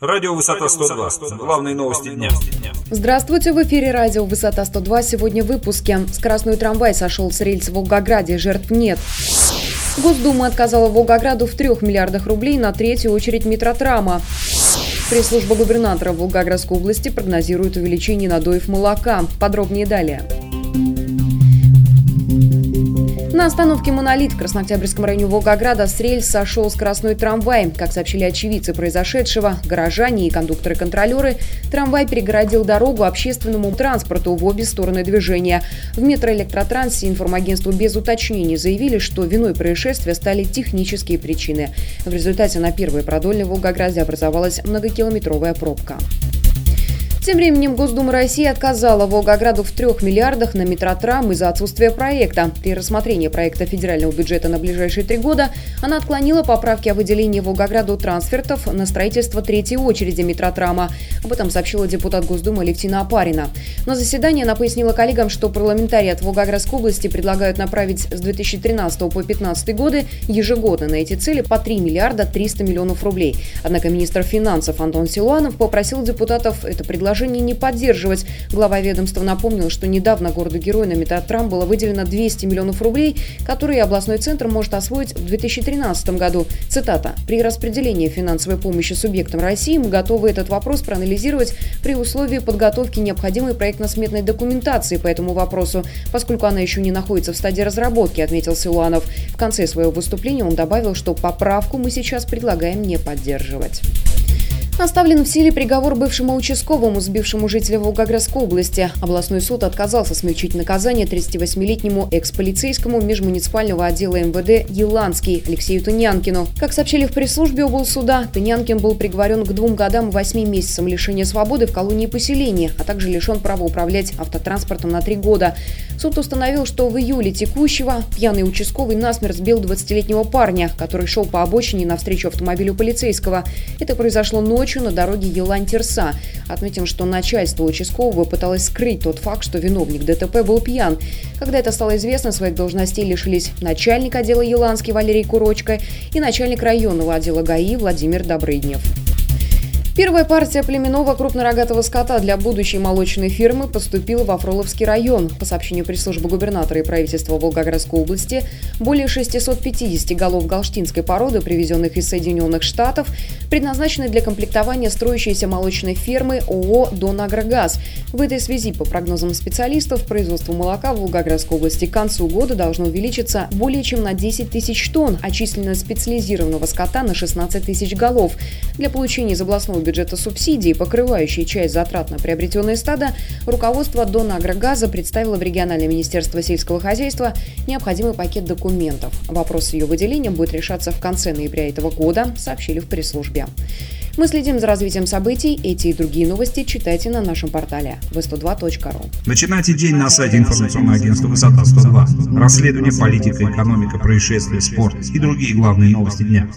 Радио «Высота 102». Главные новости дня. Здравствуйте, в эфире радио «Высота 102». Сегодня в выпуске. Скоростной трамвай сошел с рельс в Волгограде, жертв нет. Госдума отказала Волгограду в трех миллиардах рублей на третью очередь метротрама. Пресс-служба губернатора Волгоградской области прогнозирует увеличение надоев молока. Подробнее далее. На остановке «Монолит» в Краснооктябрьском районе Волгограда с рельс сошел скоростной трамвай. Как сообщили очевидцы произошедшего, горожане и кондукторы-контролеры, трамвай перегородил дорогу общественному транспорту в обе стороны движения. В метроэлектротрансе информагентству без уточнений заявили, что виной происшествия стали технические причины. В результате на первой продольной Волгограде образовалась многокилометровая пробка. Тем временем Госдума России отказала Волгограду в трех миллиардах на метротрам из-за отсутствия проекта. При рассмотрении проекта федерального бюджета на ближайшие три года она отклонила поправки о выделении Волгограду трансфертов на строительство третьей очереди метротрама. Об этом сообщила депутат Госдумы Левтина Апарина. На заседании она пояснила коллегам, что парламентарии от Волгоградской области предлагают направить с 2013 по 2015 годы ежегодно на эти цели по 3 миллиарда 300 миллионов рублей. Однако министр финансов Антон Силуанов попросил депутатов это предложение предложение не поддерживать. Глава ведомства напомнил, что недавно городу-герою на Метатрам было выделено 200 миллионов рублей, которые областной центр может освоить в 2013 году. Цитата. «При распределении финансовой помощи субъектам России мы готовы этот вопрос проанализировать при условии подготовки необходимой проектно-сметной документации по этому вопросу, поскольку она еще не находится в стадии разработки», отметил Силуанов. В конце своего выступления он добавил, что поправку мы сейчас предлагаем не поддерживать. Оставлен в силе приговор бывшему участковому, сбившему жителя Волгоградской области. Областной суд отказался смягчить наказание 38-летнему экс-полицейскому межмуниципального отдела МВД Еланский Алексею Тынянкину. Как сообщили в пресс-службе облсуда, Тынянкин был приговорен к двум годам и восьми месяцам лишения свободы в колонии поселения, а также лишен права управлять автотранспортом на три года. Суд установил, что в июле текущего пьяный участковый насмерть сбил 20-летнего парня, который шел по обочине навстречу автомобилю полицейского. Это произошло ночью на дороге Елань-Терса. Отметим, что начальство участкового пыталось скрыть тот факт, что виновник ДТП был пьян. Когда это стало известно, своих должностей лишились начальник отдела Еланский Валерий Курочка и начальник районного отдела ГАИ Владимир Добрыднев. Первая партия племенного крупнорогатого скота для будущей молочной фирмы поступила во Фроловский район. По сообщению пресс-службы губернатора и правительства Волгоградской области, более 650 голов галштинской породы, привезенных из Соединенных Штатов, предназначены для комплектования строящейся молочной фермы ООО «Донагрогаз». В этой связи, по прогнозам специалистов, производство молока в Волгоградской области к концу года должно увеличиться более чем на 10 тысяч тонн, а численность специализированного скота на 16 тысяч голов. Для получения из областного бюджета субсидии, покрывающие часть затрат на приобретенные стада, руководство Дона Агрогаза представило в региональное министерство сельского хозяйства необходимый пакет документов. Вопрос с ее выделением будет решаться в конце ноября этого года, сообщили в пресс-службе. Мы следим за развитием событий. Эти и другие новости читайте на нашем портале v102.ru. Начинайте день на сайте информационного агентства «Высота 102». Расследование, политика, экономика, происшествия, спорт и другие главные новости дня.